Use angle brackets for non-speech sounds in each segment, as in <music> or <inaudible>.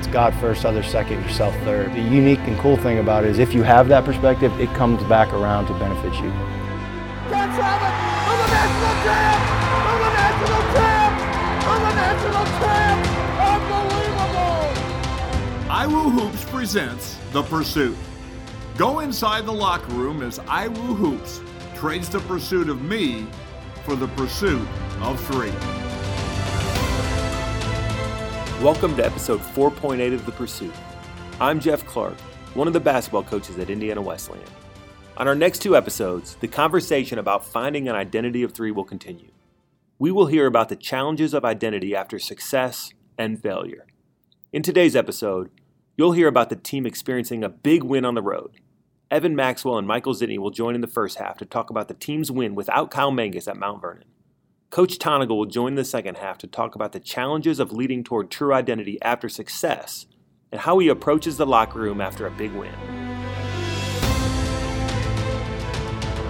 it's God first, others second, yourself third. The unique and cool thing about it is if you have that perspective, it comes back around to benefit you. That's Abbott! I'm the national champ! I'm the national champ! I'm the national champ! Unbelievable! iWoo Hoops presents The Pursuit. Go inside the locker room as iWoo Hoops trades the pursuit of me for the pursuit of three. Welcome to episode 4.8 of The Pursuit. I'm Jeff Clark, one of the basketball coaches at Indiana Wesleyan. On our next two episodes, the conversation about finding an identity of three will continue. We will hear about the challenges of identity after success and failure. In today's episode, you'll hear about the team experiencing a big win on the road. Evan Maxwell and Michael Zitney will join in the first half to talk about the team's win without Kyle Mangus at Mount Vernon. Coach Tonagel will join in the second half to talk about the challenges of leading toward true identity after success and how he approaches the locker room after a big win.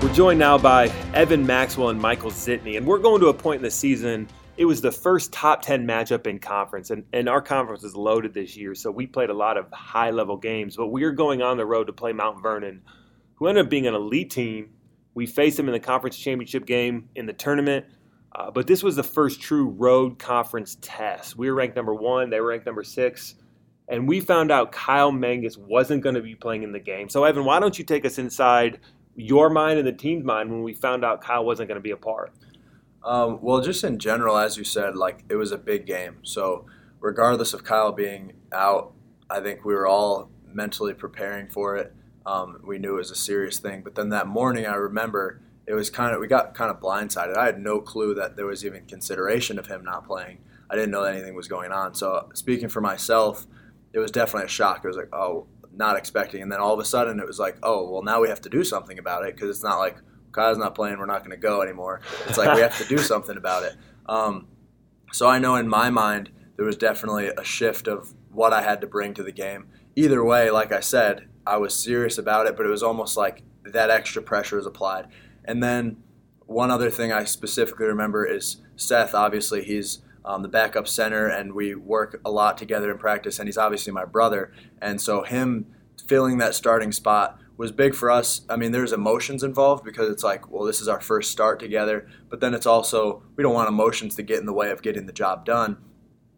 We're joined now by Evan Maxwell and Michael Zitney, and we're going to a point in the season. It was the first top 10 matchup in conference, and, and our conference is loaded this year, so we played a lot of high level games. But we're going on the road to play Mount Vernon, who ended up being an elite team. We faced them in the conference championship game in the tournament. Uh, but this was the first true road conference test. We were ranked number one, they were ranked number six, and we found out Kyle Mangus wasn't going to be playing in the game. So, Evan, why don't you take us inside your mind and the team's mind when we found out Kyle wasn't going to be a part? Um, well, just in general, as you said, like it was a big game. So, regardless of Kyle being out, I think we were all mentally preparing for it. Um, we knew it was a serious thing. But then that morning, I remember it was kind of we got kind of blindsided. I had no clue that there was even consideration of him not playing. I didn't know that anything was going on. So speaking for myself, it was definitely a shock. It was like, oh, not expecting, and then all of a sudden it was like, oh, well now we have to do something about it because it's not like Kyle's not playing, we're not going to go anymore. It's like we have to do <laughs> something about it. Um, so I know in my mind there was definitely a shift of what I had to bring to the game. Either way, like I said, I was serious about it, but it was almost like that extra pressure was applied. And then one other thing I specifically remember is Seth. Obviously, he's um, the backup center, and we work a lot together in practice. And he's obviously my brother, and so him filling that starting spot was big for us. I mean, there's emotions involved because it's like, well, this is our first start together, but then it's also we don't want emotions to get in the way of getting the job done.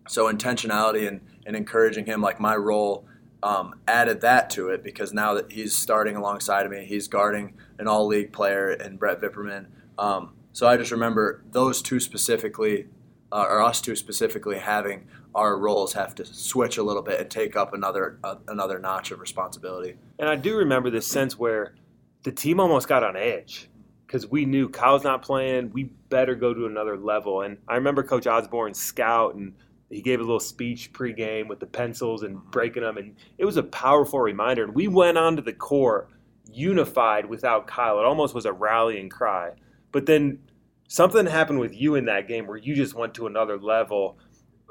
So intentionality and, and encouraging him, like my role um, added that to it because now that he's starting alongside of me, he's guarding an all league player in Brett Vipperman. Um, so I just remember those two specifically, uh, or us two specifically, having our roles have to switch a little bit and take up another uh, another notch of responsibility. And I do remember this sense where the team almost got on edge because we knew Kyle's not playing. We better go to another level. And I remember Coach Osborne scout and he gave a little speech pregame with the pencils and breaking them, and it was a powerful reminder. And we went onto the court unified without Kyle. It almost was a rallying cry. But then something happened with you in that game where you just went to another level.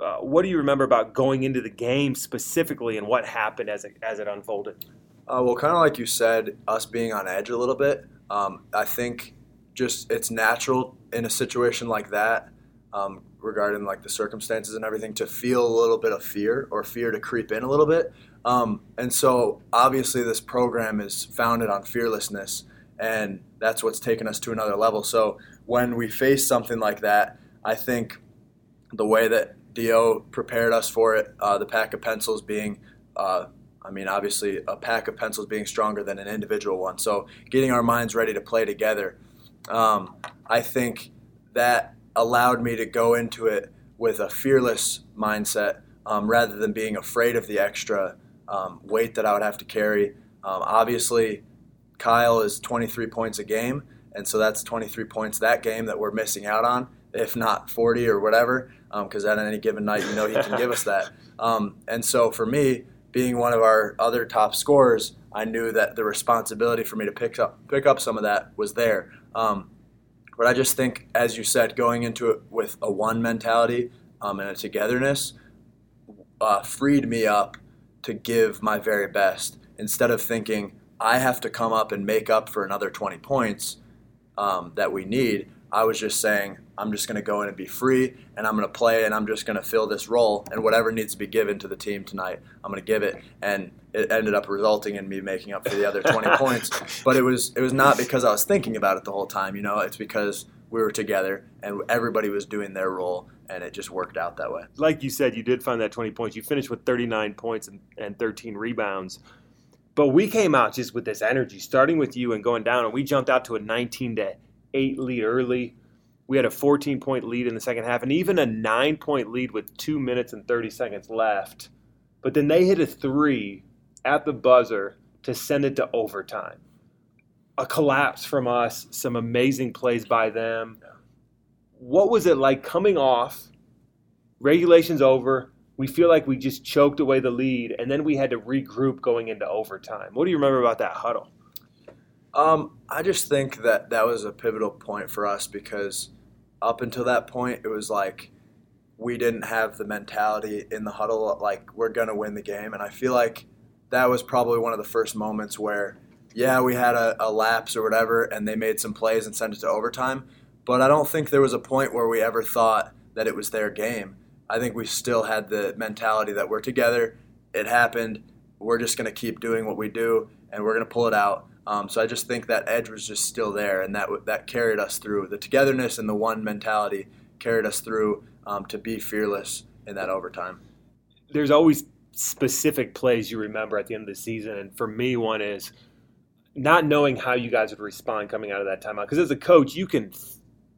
Uh, what do you remember about going into the game specifically, and what happened as it as it unfolded? Uh, well, kind of like you said, us being on edge a little bit. Um, I think just it's natural in a situation like that. Um, regarding like the circumstances and everything to feel a little bit of fear or fear to creep in a little bit. Um, and so obviously this program is founded on fearlessness and that's what's taken us to another level. So when we face something like that, I think the way that Dio prepared us for it, uh, the pack of pencils being, uh, I mean, obviously a pack of pencils being stronger than an individual one. So getting our minds ready to play together, um, I think that allowed me to go into it with a fearless mindset um, rather than being afraid of the extra um, weight that I would have to carry. Um, obviously, Kyle is 23 points a game, and so that's 23 points that game that we're missing out on, if not 40 or whatever, because um, at any given night, you know he can give us that. <laughs> Um, and so for me, being one of our other top scorers, I knew that the responsibility for me to pick up pick up some of that was there. Um, but I just think, as you said, going into it with a one mentality um, and a togetherness uh, freed me up to give my very best instead of thinking I have to come up and make up for another 20 points um, that we need. I was just saying, I'm just going to go in and be free, and I'm going to play, and I'm just going to fill this role, and whatever needs to be given to the team tonight, I'm going to give it. And it ended up resulting in me making up for the other 20 <laughs> points. But it was it was not because I was thinking about it the whole time. You know, it's because we were together and everybody was doing their role, and it just worked out that way. Like you said, you did find that 20 points. You finished with 39 points and, and 13 rebounds. But we came out just with this energy, starting with you and going down, and we jumped out to a 19 to 8 lead early. We had a 14 point lead in the second half, and even a nine point lead with two minutes and 30 seconds left. But then they hit a three at the buzzer to send it to overtime. A collapse from us, some amazing plays by them. What was it like coming off? Regulations over. We feel like we just choked away the lead, and then we had to regroup going into overtime. What do you remember about that huddle? Um, I just think that that was a pivotal point for us because up until that point, it was like we didn't have the mentality in the huddle like we're gonna win the game, and I feel like that was probably one of the first moments where, yeah, we had a, a lapse or whatever, and they made some plays and sent it to overtime. But I don't think there was a point where we ever thought that it was their game. I think we still had the mentality that we're together. It happened. We're just going to keep doing what we do, and we're going to pull it out. Um, so I just think that edge was just still there, and that that carried us through. The togetherness and the one mentality carried us through um, to be fearless in that overtime. There's always specific plays you remember at the end of the season, and for me, one is not knowing how you guys would respond coming out of that timeout. Because as a coach, you can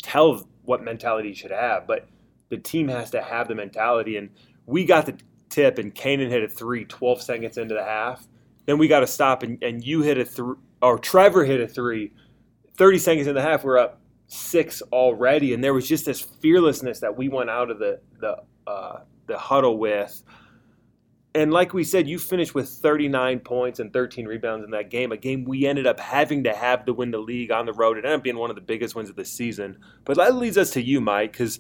tell what mentality you should have, but the team has to have the mentality. And we got the tip, and Kanan hit a three 12 seconds into the half. Then we got to stop, and, and you hit a three, or Trevor hit a three. 30 seconds in the half, we're up six already, and there was just this fearlessness that we went out of the the uh, the huddle with. And like we said, you finished with 39 points and 13 rebounds in that game, a game we ended up having to have to win the league on the road. It ended up being one of the biggest wins of the season. But that leads us to you, Mike, because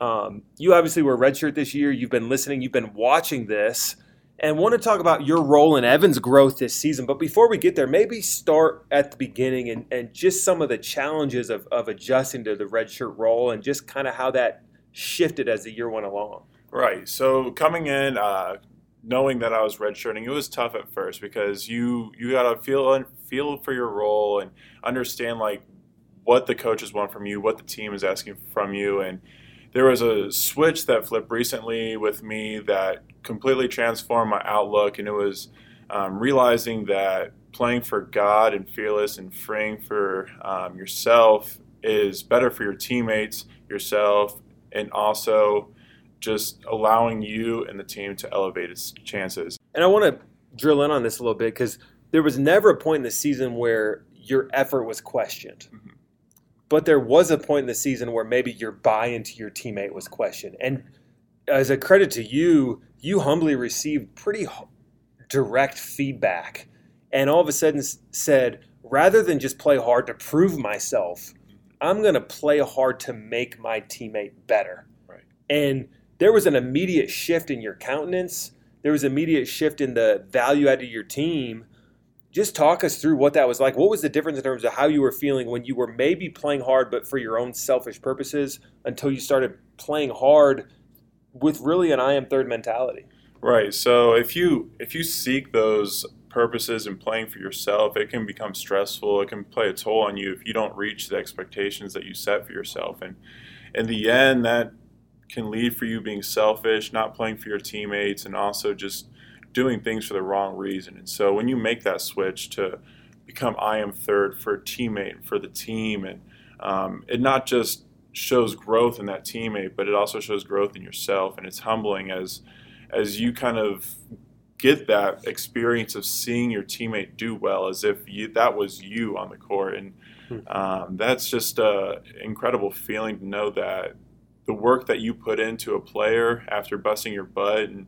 um, you obviously were redshirt this year. You've been listening, you've been watching this, and want to talk about your role in Evan's growth this season. But before we get there, maybe start at the beginning and, and just some of the challenges of, of adjusting to the redshirt role and just kind of how that shifted as the year went along. Right. So coming in, uh, knowing that I was redshirting, it was tough at first because you you gotta feel feel for your role and understand like what the coaches want from you, what the team is asking from you, and there was a switch that flipped recently with me that completely transformed my outlook, and it was um, realizing that playing for God and fearless and freeing for um, yourself is better for your teammates, yourself, and also just allowing you and the team to elevate its chances. And I want to drill in on this a little bit because there was never a point in the season where your effort was questioned. Mm-hmm. But there was a point in the season where maybe your buy into your teammate was questioned. And as a credit to you, you humbly received pretty direct feedback and all of a sudden said, rather than just play hard to prove myself, I'm going to play hard to make my teammate better. Right. And there was an immediate shift in your countenance. There was immediate shift in the value out of your team. Just talk us through what that was like. What was the difference in terms of how you were feeling when you were maybe playing hard, but for your own selfish purposes, until you started playing hard with really an I am third mentality? Right. So if you if you seek those purposes and playing for yourself, it can become stressful. It can play a toll on you if you don't reach the expectations that you set for yourself. And in the end, that can lead for you being selfish, not playing for your teammates, and also just doing things for the wrong reason. And so when you make that switch to become I am third for a teammate, for the team, and um, it not just shows growth in that teammate, but it also shows growth in yourself, and it's humbling as as you kind of get that experience of seeing your teammate do well as if you, that was you on the court and hmm. um, that's just an incredible feeling to know that the work that you put into a player after busting your butt and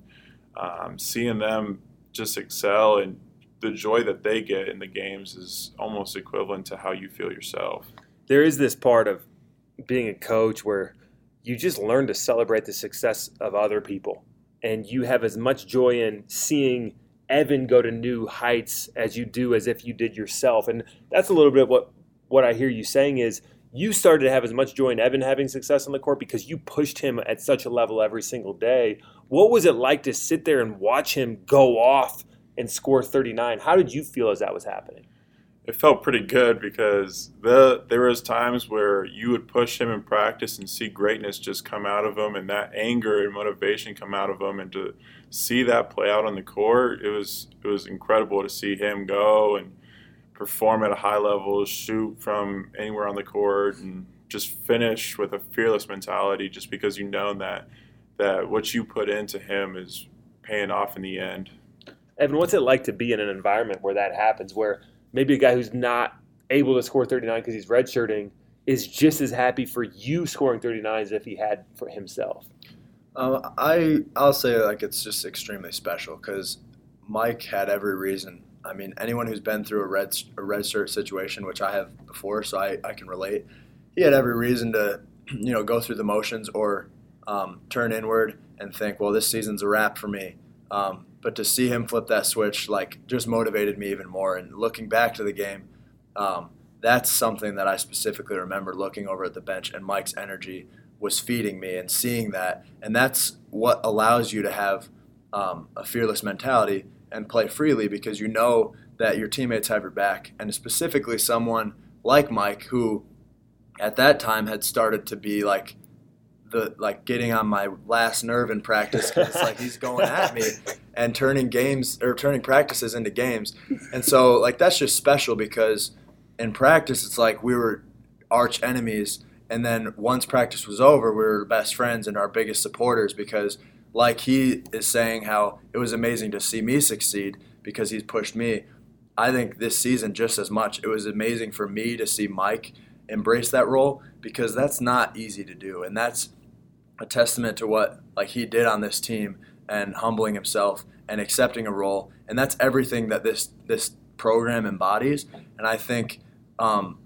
um, seeing them just excel and the joy that they get in the games is almost equivalent to how you feel yourself. There is this part of being a coach where you just learn to celebrate the success of other people and you have as much joy in seeing Evan go to new heights as you do as if you did yourself. And that's a little bit what what I hear you saying is you started to have as much joy in Evan having success on the court because you pushed him at such a level every single day. What was it like to sit there and watch him go off and score 39? How did you feel as that was happening? It felt pretty good because the there was times where you would push him in practice and see greatness just come out of him and that anger and motivation come out of him and to see that play out on the court, it was it was incredible to see him go and perform at a high level, shoot from anywhere on the court, and just finish with a fearless mentality. Just because you know that that what you put into him is paying off in the end. Evan, what's it like to be in an environment where that happens, where maybe a guy who's not able to score 39 because he's redshirting is just as happy for you scoring 39 as if he had for himself? Um, I I'll say like it's just extremely special because Mike had every reason I mean, anyone who's been through a red a red shirt situation, which I have before, so I, I can relate. He had every reason to, <clears throat> you know, go through the motions or um, turn inward and think, well, this season's a wrap for me. Um, but to see him flip that switch, like, just motivated me even more. And looking back to the game, um, that's something that I specifically remember looking over at the bench, and Mike's energy was feeding me and seeing that. And that's what allows you to have um, a fearless mentality and play freely because you know that your teammates have your back. And specifically, someone like Mike, who at that time had started to be like the like getting on my last nerve in practice because it's <laughs> like he's going at me and turning games or turning practices into games. And so like that's just special because in practice it's like we were arch enemies and then once practice was over we were best friends and our biggest supporters because like he is saying how it was amazing to see me succeed because he's pushed me. I think this season just as much. It was amazing for me to see Mike embrace that role because that's not easy to do, and that's a testament to what like he did on this team and humbling himself and accepting a role, and that's everything that this this program embodies. And I think um,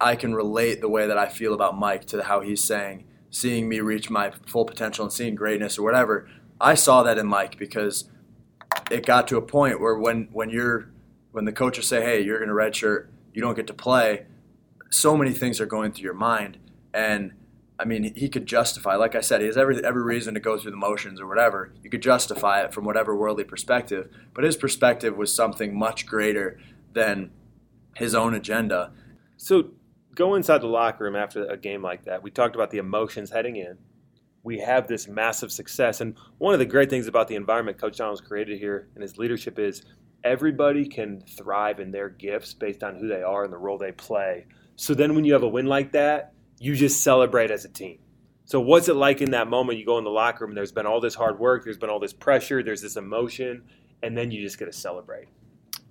I can relate the way that I feel about Mike to how he's saying seeing me reach my full potential and seeing greatness or whatever. I saw that in Mike because it got to a point where when when you're when the coaches say, "Hey, you're going to redshirt, you don't get to play," so many things are going through your mind, and I mean, he could justify. Like I said, he has every every reason to go through the motions or whatever. You could justify it from whatever worldly perspective, but his perspective was something much greater than his own agenda. So go inside the locker room after a game like that. We talked about the emotions heading in. We have this massive success. And one of the great things about the environment Coach Tonagel's created here and his leadership is everybody can thrive in their gifts based on who they are and the role they play. So then when you have a win like that, you just celebrate as a team. So what's it like in that moment? You go in the locker room, and there's been all this hard work, there's been all this pressure, there's this emotion, and then you just get to celebrate.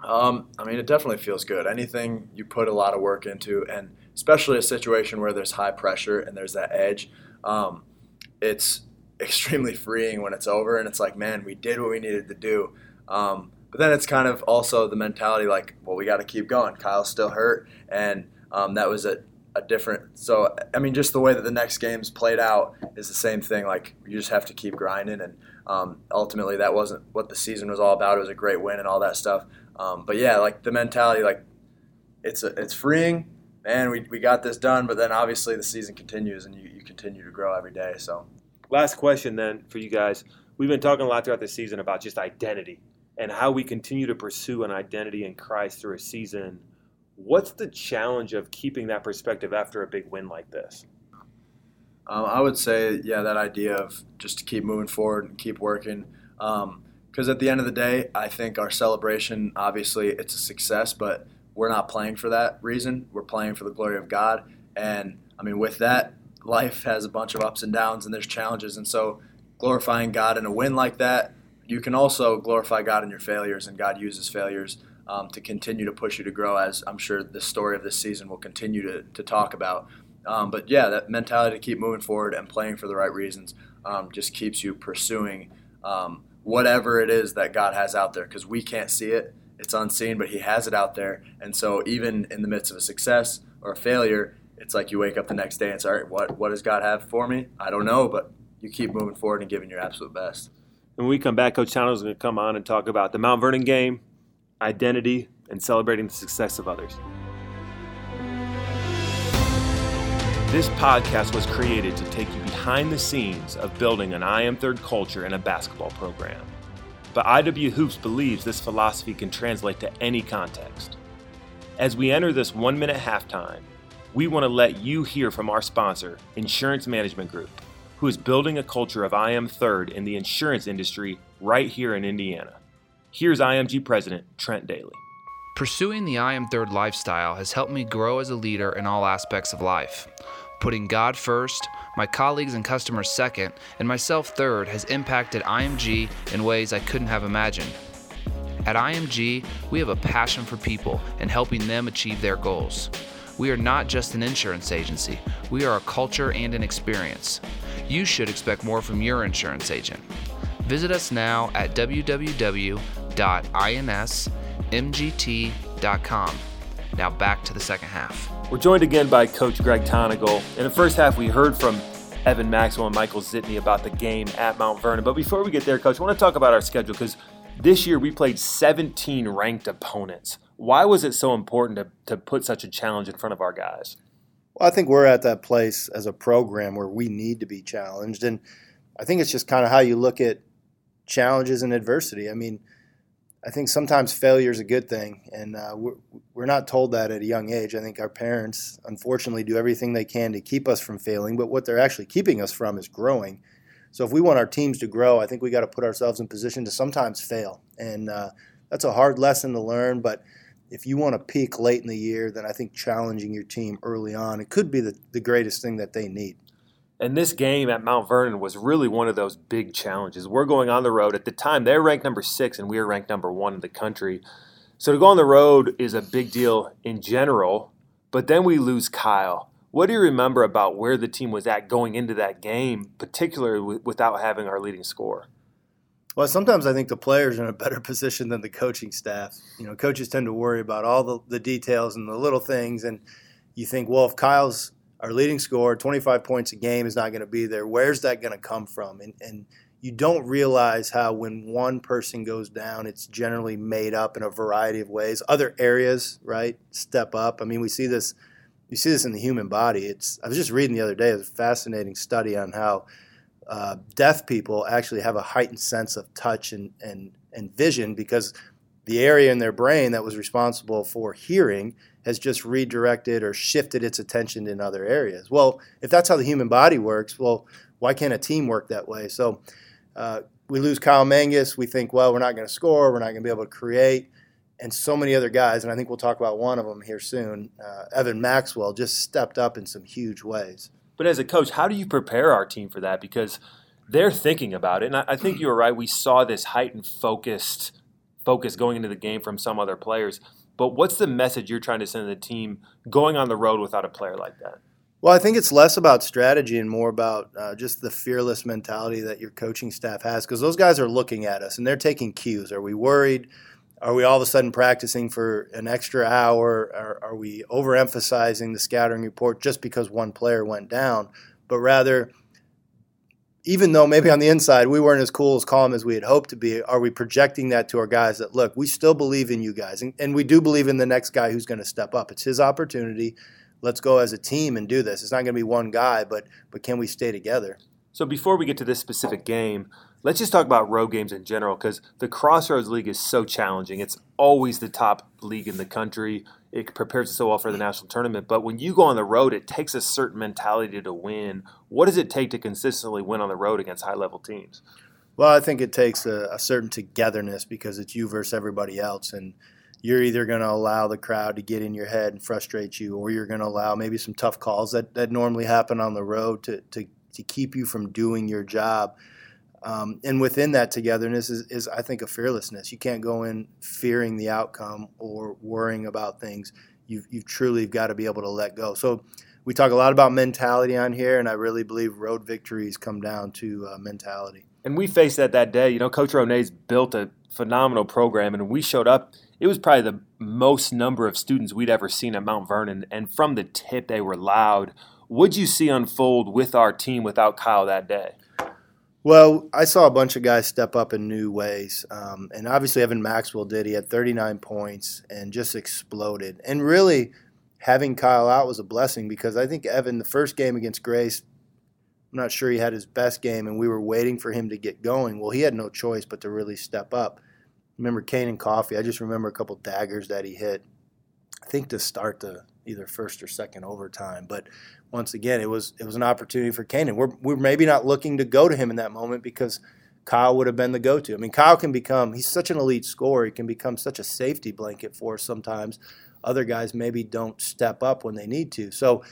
Um, I mean, it definitely feels good. Anything you put a lot of work into, and especially a situation where there's high pressure and there's that edge, um, it's <laughs> extremely freeing when it's over and it's like, man, we did what we needed to do. Um, but then it's kind of also the mentality like, well, we got to keep going. Kyle's still hurt, and um, that was a, a different. So I mean, just the way that the next games played out is the same thing. Like you just have to keep grinding, and um, ultimately that wasn't what the season was all about. It was a great win and all that stuff. Um, but yeah, like the mentality, like it's a, it's freeing man, we, we got this done, but then obviously the season continues and you, you continue to grow every day. So, last question then for you guys. We've been talking a lot throughout the season about just identity and how we continue to pursue an identity in Christ through a season. What's the challenge of keeping that perspective after a big win like this? Um, I would say, yeah, that idea of just to keep moving forward and keep working. Because um, at the end of the day, I think our celebration, obviously, it's a success, but we're not playing for that reason. We're playing for the glory of God. And I mean, with that, life has a bunch of ups and downs and there's challenges. And so, glorifying God in a win like that, you can also glorify God in your failures, and God uses failures um, to continue to push you to grow, as I'm sure the story of this season will continue to, to talk about. Um, but yeah, that mentality to keep moving forward and playing for the right reasons um, just keeps you pursuing um, whatever it is that God has out there because we can't see it it's unseen, but he has it out there. And so even in the midst of a success or a failure, it's like you wake up the next day and say, all right, what, what does God have for me? I don't know, but you keep moving forward and giving your absolute best. When we come back, Coach Town is going to come on and talk about the Mount Vernon game, identity, and celebrating the success of others. This podcast was created to take you behind the scenes of building an I Am Third culture in a basketball program. But IW Hoops believes this philosophy can translate to any context. As we enter this one minute halftime, we want to let you hear from our sponsor, Insurance Management Group, who is building a culture of I Am Third in the insurance industry right here in Indiana. Here's IMG President Trent Daly. Pursuing the I Am Third lifestyle has helped me grow as a leader in all aspects of life. Putting God first, my colleagues and customers second, and myself third has impacted IMG in ways I couldn't have imagined. At IMG, we have a passion for people and helping them achieve their goals. We are not just an insurance agency, we are a culture and an experience. You should expect more from your insurance agent. Visit us now at www.insmgt.com. Now back to the second half. We're joined again by Coach Greg Tonagel. In the first half, we heard from Evan Maxwell and Michael Zitney about the game at Mount Vernon. But before we get there, Coach, I want to talk about our schedule because this year we played 17 ranked opponents. Why was it so important to, to put such a challenge in front of our guys? Well, I think we're at that place as a program where we need to be challenged. And I think it's just kind of how you look at challenges and adversity. I mean, I think sometimes failure is a good thing, and uh, we're, we're not told that at a young age. I think our parents, unfortunately, do everything they can to keep us from failing, but what they're actually keeping us from is growing. So if we want our teams to grow, I think we got to put ourselves in position to sometimes fail, and uh, that's a hard lesson to learn. But if you want to peak late in the year, then I think challenging your team early on it could be the, the greatest thing that they need. And this game at Mount Vernon was really one of those big challenges. We're going on the road. At the time, they're ranked number six, and we are ranked number one in the country. So to go on the road is a big deal in general, but then we lose Kyle. What do you remember about where the team was at going into that game, particularly without having our leading scorer? Well, sometimes I think the players are in a better <laughs> position than the coaching staff. You know, coaches tend to worry about all the, the details and the little things, and you think, well, if Kyle's our leading scorer, 25 points a game, is not going to be there. Where's that going to come from? And, and you don't realize how when one person goes down, it's generally made up in a variety of ways. Other areas, right, step up. I mean, we see this. You see this in the human body. It's. I was just reading the other day. It was a fascinating study on how uh, deaf people actually have a heightened sense of touch and, and and vision because the area in their brain that was responsible for hearing has just redirected or shifted its attention in other areas. Well, if that's how the human body works, well, why can't a team work that way? So uh, we lose Kyle Mangus. We think, well, we're not going to score. We're not going to be able to create. And so many other guys, and I think we'll talk about one of them here soon. Uh, Evan Maxwell just stepped up in some huge ways. But as a coach, how do you prepare our team for that? Because they're thinking about it, and I, I think you were right. We saw this heightened focused focus going into the game from some other players. But what's the message you're trying to send to the team going on the road without a player like that? Well, I think it's less about strategy and more about uh, just the fearless mentality that your coaching staff has because those guys are looking at us and they're taking cues. Are we worried? Are we all of a sudden practicing for an extra hour? Are, are we overemphasizing the scouting report just because one player went down? But rather, even though maybe on the inside we weren't as cool as calm as we had hoped to be, are we projecting that to our guys that look, we still believe in you guys, and, and we do believe in the next guy who's going to step up. It's his opportunity. Let's go as a team and do this. It's not going to be one guy, but but can we stay together? So before we get to this specific game, let's just talk about road games in general because the Crossroads League is so challenging. It's always the top league in the country. It prepares us so well for the national tournament. But when you go on the road, it takes a certain mentality to win. What does it take to consistently win on the road against high level teams? Well, I think it takes a, a certain togetherness because it's you versus everybody else. And you're either going to allow the crowd to get in your head and frustrate you, or you're going to allow maybe some tough calls that, that normally happen on the road to, to to keep you from doing your job. Um, and within that togetherness is, is, I think, a fearlessness. You can't go in fearing the outcome or worrying about things. You've, you've truly got to be able to let go. So we talk a lot about mentality on here, and I really believe road victories come down to uh, mentality. And we faced that that day. You know, Coach Ronay's built a phenomenal program, and we showed up. It was probably the most number of students we'd ever seen at Mount Vernon, and from the tip, they were loud What'd you see unfold with our team without Kyle that day? Well, I saw a bunch of guys step up in new ways. Um, and obviously, Evan Maxwell did. He had 39 points and just exploded. And really having Kyle out was a blessing because I think Evan, the first game against Grace, I'm not sure he had his best game, and we were waiting for him to get going. Well, he had no choice but to really step up. Remember Kanan Coffee? I just remember a couple daggers that he hit. I think to start the either first or second overtime. But once again, it was it was an opportunity for Kanan. We're we're maybe not looking to go to him in that moment because Kyle would have been the go-to. I mean, Kyle can become he's such an elite scorer. He can become such a safety blanket for us sometimes. Other guys maybe don't step up when they need to. So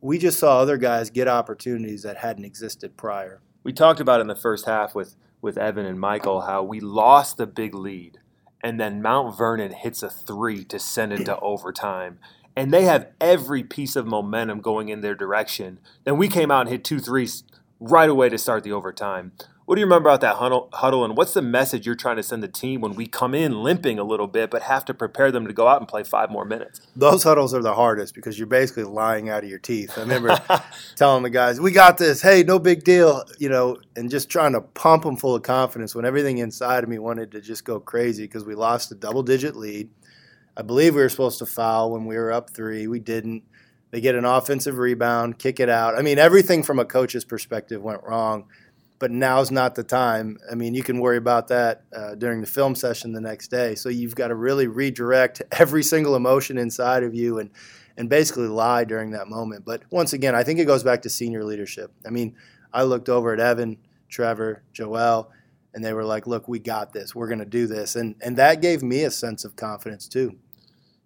we just saw other guys get opportunities that hadn't existed prior. We talked about in the first half with with Evan and Michael how we lost the big lead and then Mount Vernon hits a 3 to send it to <clears throat> overtime and they have every piece of momentum going in their direction. Then we came out and hit two threes right away to start the overtime. What do you remember about that huddle, and what's the message you're trying to send the team when we come in limping a little bit, but have to prepare them to go out and play five more minutes? Those huddles are the hardest because you're basically lying out of your teeth. I remember <laughs> telling the guys, "We got this. Hey, no big deal," you know, and just trying to pump them full of confidence when everything inside of me wanted to just go crazy because we lost a double-digit lead. I believe we were supposed to foul when we were up three. We didn't. They get an offensive rebound, kick it out. I mean, everything from a coach's perspective went wrong but now's not the time. I mean, you can worry about that uh, during the film session the next day. So you've got to really redirect every single emotion inside of you and and basically lie during that moment. But once again, I think it goes back to senior leadership. I mean, I looked over at Evan, Trevor, Joel, and they were like, "Look, we got this. We're going to do this," and and that gave me a sense of confidence too.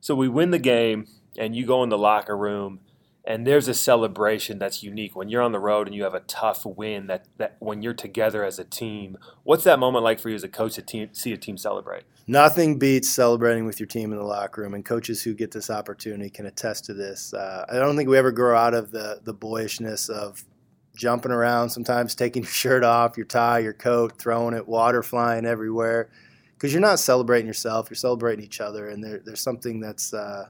So we win the game, and you go in the locker room and there's a celebration that's unique. When you're on the road and you have a tough win that, that when you're together as a team what's that moment like for you as a coach to team, see a team celebrate? Nothing beats celebrating with your team in the locker room and coaches who get this opportunity can attest to this. Uh, i don't think we ever grow out of the, the boyishness of jumping around sometimes taking your <laughs> shirt off your tie your coat throwing it water flying everywhere because you're not celebrating yourself you're celebrating each other and there, there's something that's uh,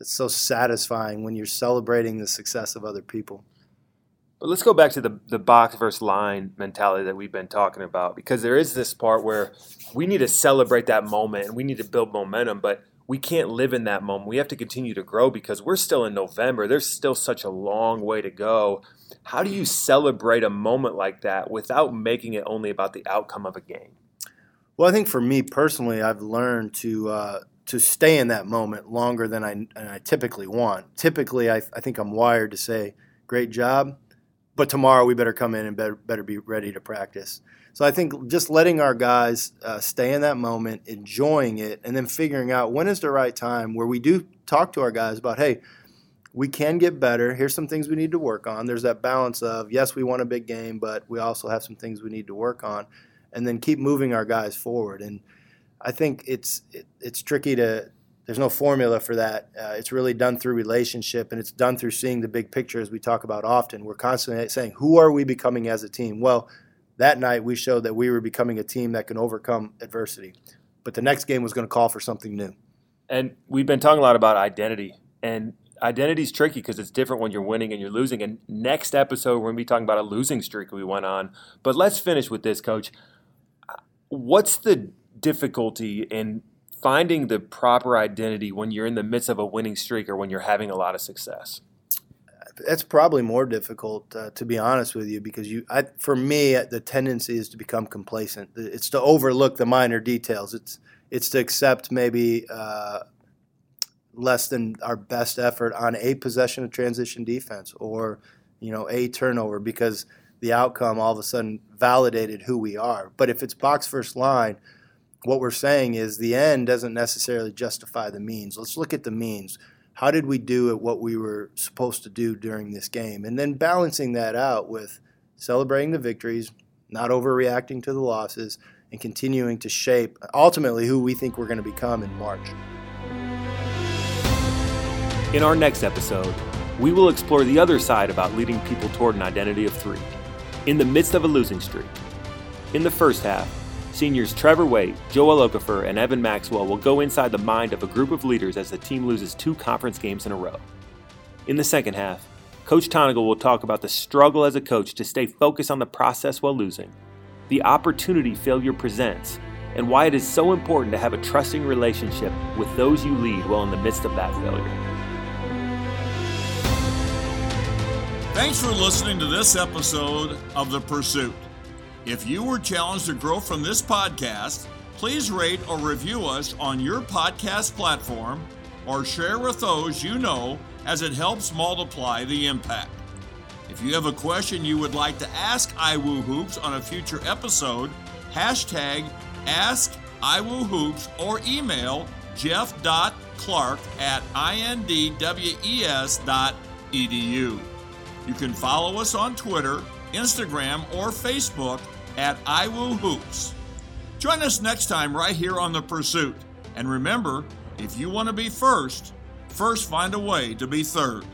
it's so satisfying when you're celebrating the success of other people. But let's go back to the, the box versus line mentality that we've been talking about because there is this part where we need to celebrate that moment and we need to build momentum, but we can't live in that moment. We have to continue to grow because we're still in November. There's still such a long way to go. How do you celebrate a moment like that without making it only about the outcome of a game? Well, I think for me personally, I've learned to uh, to stay in that moment longer than I, than I typically want. Typically, I, I think I'm wired to say, great job, but tomorrow we better come in and better, better be ready to practice. So I think just letting our guys uh, stay in that moment, enjoying it, and then figuring out when is the right time where we do talk to our guys about, hey, we can get better. Here's some things we need to work on. There's that balance of, yes, we want a big game, but we also have some things we need to work on. And then keep moving our guys forward. And I think it's it, it's tricky to. There's no formula for that. Uh, it's really done through relationship, and it's done through seeing the big picture, as we talk about often. We're constantly saying, "Who are we becoming as a team?" Well, that night we showed that we were becoming a team that can overcome adversity. But the next game was going to call for something new. And we've been talking a lot about identity, and identity is tricky because it's different when you're winning and you're losing. And next episode, we're going to be talking about a losing streak we went on. But let's finish with this, Coach. What's the difficulty in finding the proper identity when you're in the midst of a winning streak or when you're having a lot of success? That's probably more difficult, uh, to be honest with you, because you, I, for me, the tendency is to become complacent. It's to overlook the minor details. It's it's to accept maybe uh, less than our best effort on a possession of transition defense or you know a turnover because the outcome all of a sudden validated who we are. But if it's box first line, what we're saying is the end doesn't necessarily justify the means. Let's look at the means. How did we do at what we were supposed to do during this game? And then balancing that out with celebrating the victories, not overreacting to the losses, and continuing to shape ultimately who we think we're going to become in March. In our next episode, we will explore the other side about leading people toward an identity of three in the midst of a losing streak. In the first half, Seniors Trevor Waite, Joel Okafor, and Evan Maxwell will go inside the mind of a group of leaders as the team loses two conference games in a row. In the second half, Coach Tonagel will talk about the struggle as a coach to stay focused on the process while losing, the opportunity failure presents, and why it is so important to have a trusting relationship with those you lead while in the midst of that failure. Thanks for listening to this episode of The Pursuit. If you were challenged to grow from this podcast, please rate or review us on your podcast platform or share with those you know as it helps multiply the impact. If you have a question you would like to ask iWoo Hoops on a future episode, hashtag Ask AskIWooHoops or email jeff.clark at indwes.edu. You can follow us on Twitter, Instagram, or Facebook at iWooHoops. Join us next time right here on The Pursuit. And remember, if you want to be first, first find a way to be third.